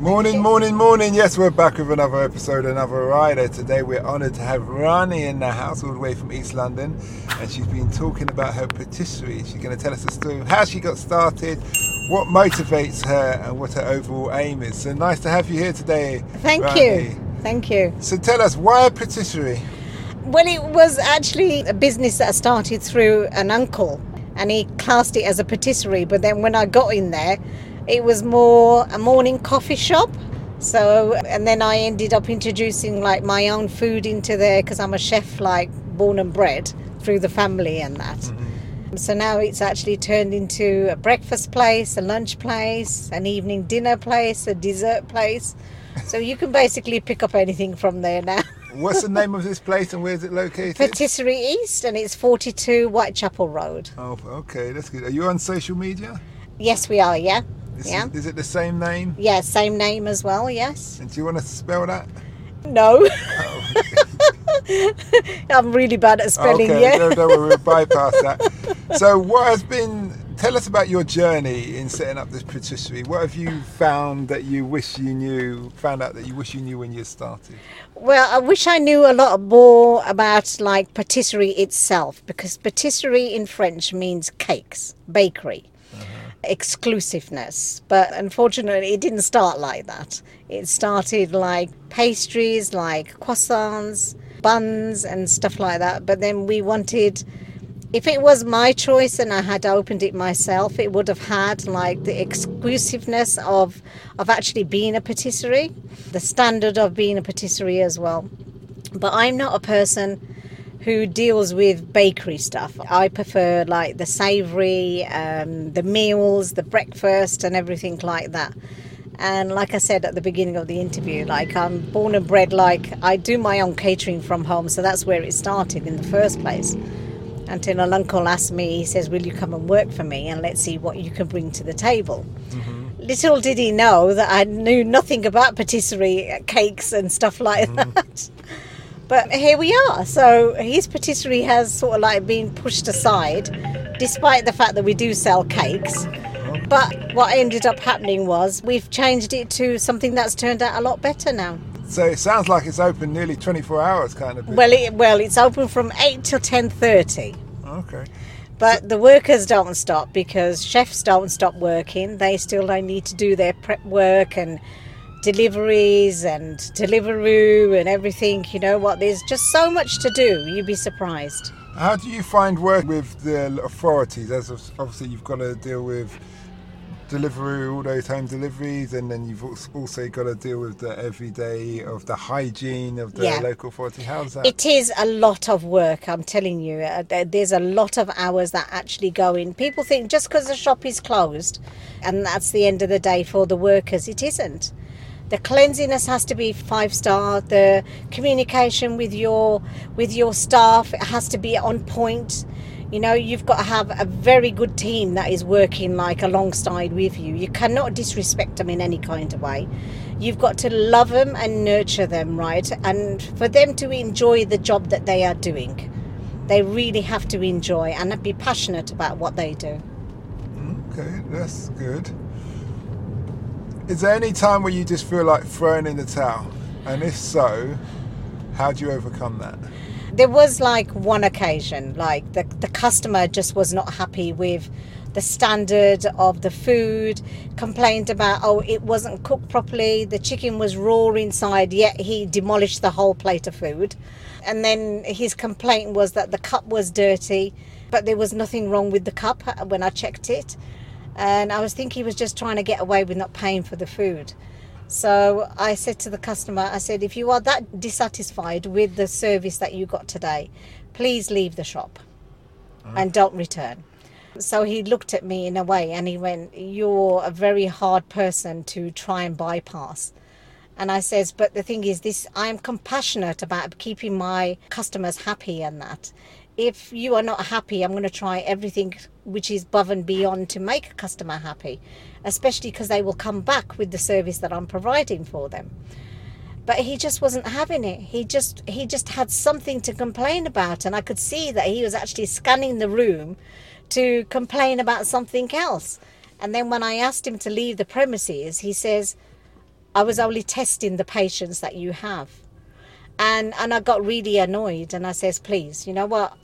Morning, morning, morning. Yes, we're back with another episode, another rider. Today we're honoured to have Rani in the house, all the way from East London, and she's been talking about her patisserie. She's going to tell us the story of how she got started, what motivates her, and what her overall aim is. So nice to have you here today. Thank Rani. you. Thank you. So tell us, why a patisserie? Well, it was actually a business that started through an uncle, and he classed it as a patisserie. But then when I got in there, it was more a morning coffee shop. So, and then I ended up introducing like my own food into there because I'm a chef, like born and bred through the family and that. Mm-hmm. So now it's actually turned into a breakfast place, a lunch place, an evening dinner place, a dessert place. So you can basically pick up anything from there now. What's the name of this place and where is it located? Patisserie East, and it's 42 Whitechapel Road. Oh, okay, that's good. Are you on social media? Yes, we are. Yeah, Is, yeah, is it the same name? yeah. Same name as well. Yes. And do you want to spell that? No, Oh, I'm really bad at spelling. okay, yeah. don't, don't we'll bypass that. So, what has been? Tell us about your journey in setting up this patisserie. What have you found that you wish you knew? Found out that you wish you knew when you started. Well, I wish I knew a lot more about like patisserie itself because patisserie in French means cakes, bakery, exclusiveness. But unfortunately, it didn't start like that. It started like pastries, like croissants, buns, and stuff like that. But then we wanted. If it was my choice and I had opened it myself, it would have had like the exclusiveness of of actually being a patisserie, the standard of being a patisserie as well. But I'm not a person who deals with bakery stuff. I prefer like the savoury, um, the meals, the breakfast, and everything like that. And like I said at the beginning of the interview, like I'm born and bred, like I do my own catering from home, so that's where it started in the first place. Until an uncle asked me, he says, Will you come and work for me and let's see what you can bring to the table? Little did he know that I knew nothing about patisserie, uh, cakes, and stuff like that. But here we are. So his patisserie has sort of like been pushed aside, despite the fact that we do sell cakes. But what ended up happening was we've changed it to something that's turned out a lot better now. So it sounds like it's open nearly 24 hours, kind of. Well, it, well, it's open from eight till ten thirty. Okay. But the workers don't stop because chefs don't stop working. They still they need to do their prep work and deliveries and Deliveroo and everything. You know what? There's just so much to do. You'd be surprised. How do you find work with the authorities? As obviously you've got to deal with delivery, all those home deliveries, and then you've also got to deal with the everyday of the hygiene of the Yeah. local authority. How's that? It is a lot of work, I'm telling you. Uh, There's a lot of hours that actually go in. People think just because the shop is closed and that's the end of the day for the workers, it isn't. The cleanliness has to be five star. The communication with your with your staff it has to be on point. You know, you've got to have a very good team that is working like alongside with you. You cannot disrespect them in any kind of way. You've got to love them and nurture them, right? And for them to enjoy the job that they are doing, they really have to enjoy and be passionate about what they do. Okay, that's good. Is there any time where you just feel like throwing in the towel? And if so, how do you overcome that? There was like one occasion, like the, the customer just was not happy with the standard of the food, complained about, oh, it wasn't cooked properly, the chicken was raw inside, yet he demolished the whole plate of food. And then his complaint was that the cup was dirty, but there was nothing wrong with the cup uh, when I checked it. And I was thinking he was just trying to get away with not paying for the food. So I said to the customer, I said, if you are that dissatisfied with the service that you got today, please leave the shop and uh-huh. don't return. So he looked at me in a way and he went, You're a very hard person to try and bypass. And I says, But the thing is, this I am compassionate about keeping my customers happy and that. If you are not happy, I'm going to try everything which is above and beyond to make a customer happy, especially because they will come back with the service that I'm providing for them. But he just wasn't having it. He just he just had something to complain about and i could see that he was actually scanning the room to complain about something else. And then when i asked him to leave the premises he says I was only testing the patience that you have. And and I got really annoyed and I says, please, you know what?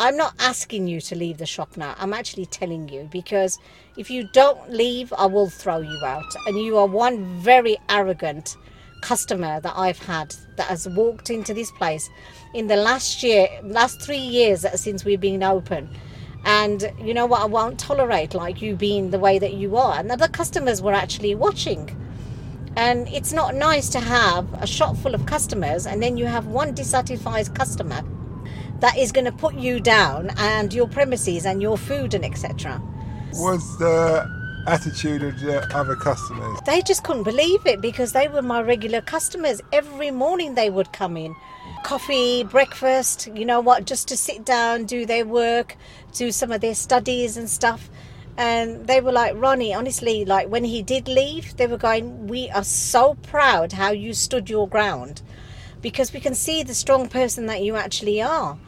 I'm not asking you to leave the shop now. I'm actually telling you because if you don't leave, I will throw you out. And you are one very arrogant customer that I've had that has walked into this place in the last year, last three years since we've been open. And you know what? I won't tolerate like you being the way that you are. And the customers were actually watching. And it's not nice to have a shop full of customers and then you have one dissatisfied customer that is going to put you down and your premises and your food and etc. Was the attitude of the other customers? They just couldn't believe it because they were my regular customers. Every morning they would come in. Coffee, breakfast, you know what, just to sit down, do their work, do some of their studies and stuff. And they were like, Rani, honestly, like when he did leave, they were going, We are so proud how you stood your ground because we can see the strong person that you actually are.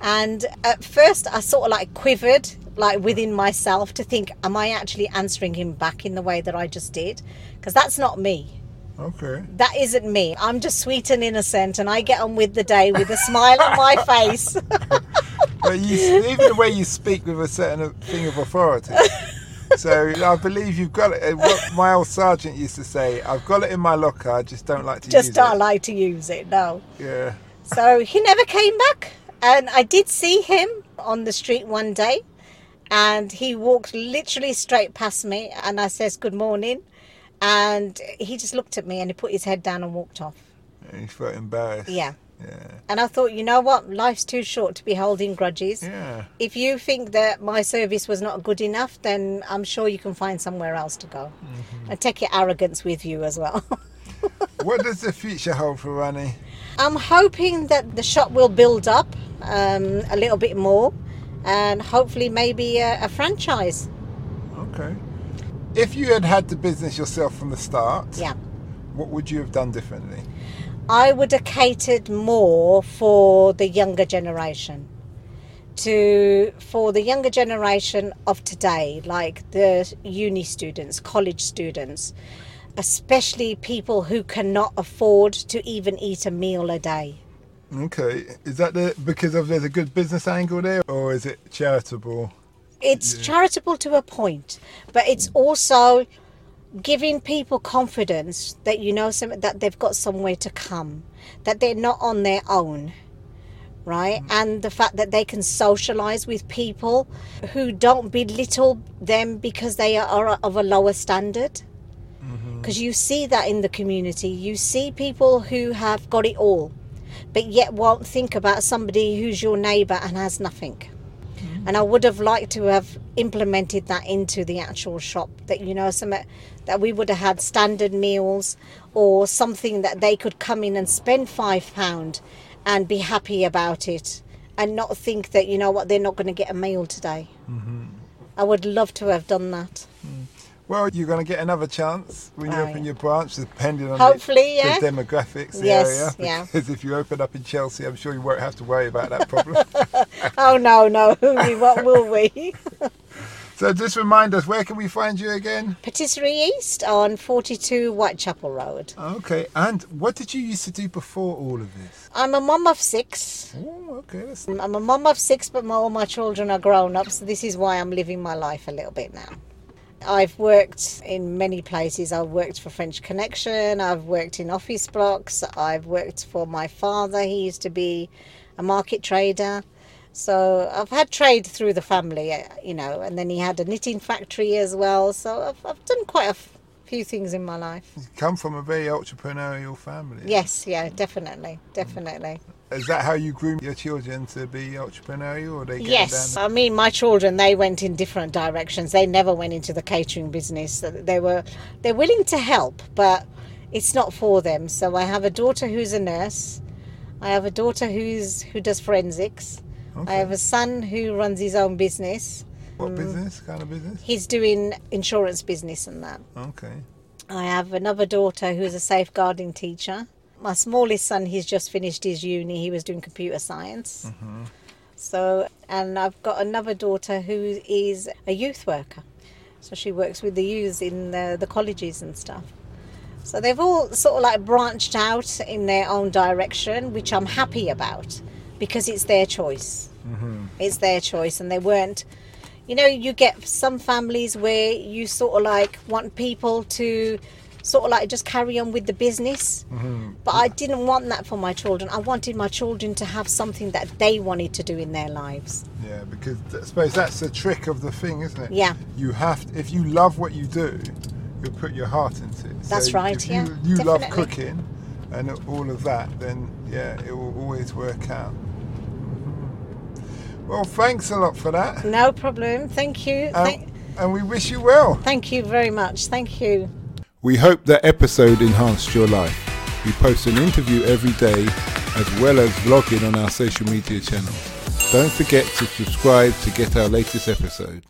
And at first, I sort of like quivered, like within myself, to think, Am I actually answering him back in the way that I just did? Because that's not me. Okay. That isn't me. I'm just sweet and innocent, and I get on with the day with a smile on my face. But you, even the way you speak with a certain thing of authority. So I believe you've got it. What my old sergeant used to say, "I've got it in my locker. I just don't like to just use don't it." like to use it, no. Yeah. So he never came back. And I did see him on the street one day. And he walked literally straight past me. And I says, Good morning. And he just looked at me and he put his head down and walked off. And you felt embarrassed. Yeah. Yeah. And I thought, you know what? Life's too short to be holding grudges. Yeah. If you think that my service was not good enough, then I'm sure you can find somewhere else to go. And take your arrogance with you as well. What does the future hold for Rani? I'm hoping that the shop will build up um, a little bit more and hopefully maybe a, a franchise. Okay. If you had had the business yourself from the start, Yeah. what would you have done differently? I would have catered more for the younger generation. To for the younger generation of today, like the uni students, college students, especially people who cannot afford to even eat a meal a day. Okay. Is that the because of there's a good business angle there, or is it charitable? it's charitable to a point, but it's also giving people confidence that you know some that they've got somewhere to come, that they're not on their own, right? Mm. And the fact that they can socialize with people who don't belittle them because they are of a lower standard. Mm-hmm. Because you see that in the community, you see people who have got it all, but yet won't think about somebody who's your neighbor and has nothing. Mm. And I would have liked to have implemented that into the actual shop. That you know, some that we would have had standard meals or something that they could come in and spend five pound and be happy about it, and not think that you know what they're not going to get a meal today. Mm-hmm. I would love to have done that. Mm. Well, you're going to get another chance when you Oh, open yeah. your branch, depending on Hopefully, the, yeah. the demographics the Yes, area. yeah. Because if you open up in Chelsea, I'm sure you won't have to worry about that problem. Oh no, no, we what will we? so just remind us, where can we find you again? Patisserie East on 42 Whitechapel Road. Okay, and what did you used to do before all of this? I'm a mum of six. Oh, okay, that's I'm a mum of six, but my, all my children are grown up, so this is why I'm living my life a little bit now. I've worked in many places. I've worked for French Connection, I've worked in office blocks, I've worked for my father. He used to be a market trader. So I've had trade through the family, uh, you know, and then he had a knitting factory as well. So I've, I've done quite a f- few things in my life. you come from a very entrepreneurial family. Yes, yeah, definitely, definitely. Is that how you groom your children to be entrepreneurial, or they get Yes, down? I mean my children they went in different directions. They never went into the catering business. They were they're willing to help, but it's not for them. So I have a daughter who's a nurse. I have a daughter who's who does forensics. I have a son who runs his own business. What mm. business? Kind of business? He's doing insurance business and that. Okay. I have another daughter who's a safeguarding teacher. My smallest son, he's just finished his uni. He was doing computer science. Mm-hmm. So, and I've got another daughter who is a youth worker. So she works with the youths in the, the colleges and stuff. So they've all sort of like branched out in their own direction, which I'm happy about because it's their choice. Mm-hmm. It's their choice, and they weren't. You know, you get some families where you sort of like want people to sort of like just carry on with the business. Mm-hmm. But I didn't want that for my children. I wanted my children to have something that they wanted to do in their lives. Yeah, because I suppose that's the trick of the thing, isn't it? Yeah. You have to, if you love what you do, you'll put your heart into it. That's right, If yeah, you, you love cooking and all of that, then yeah, it will always work out. Well, thanks a lot for that. No problem. Thank you. Um, Thank, and we wish you well. thank you very much. Thank you. We hope that episode enhanced your life. We post an interview every day as well as vlogging on our social media channels. Don't forget to subscribe to get our latest episode.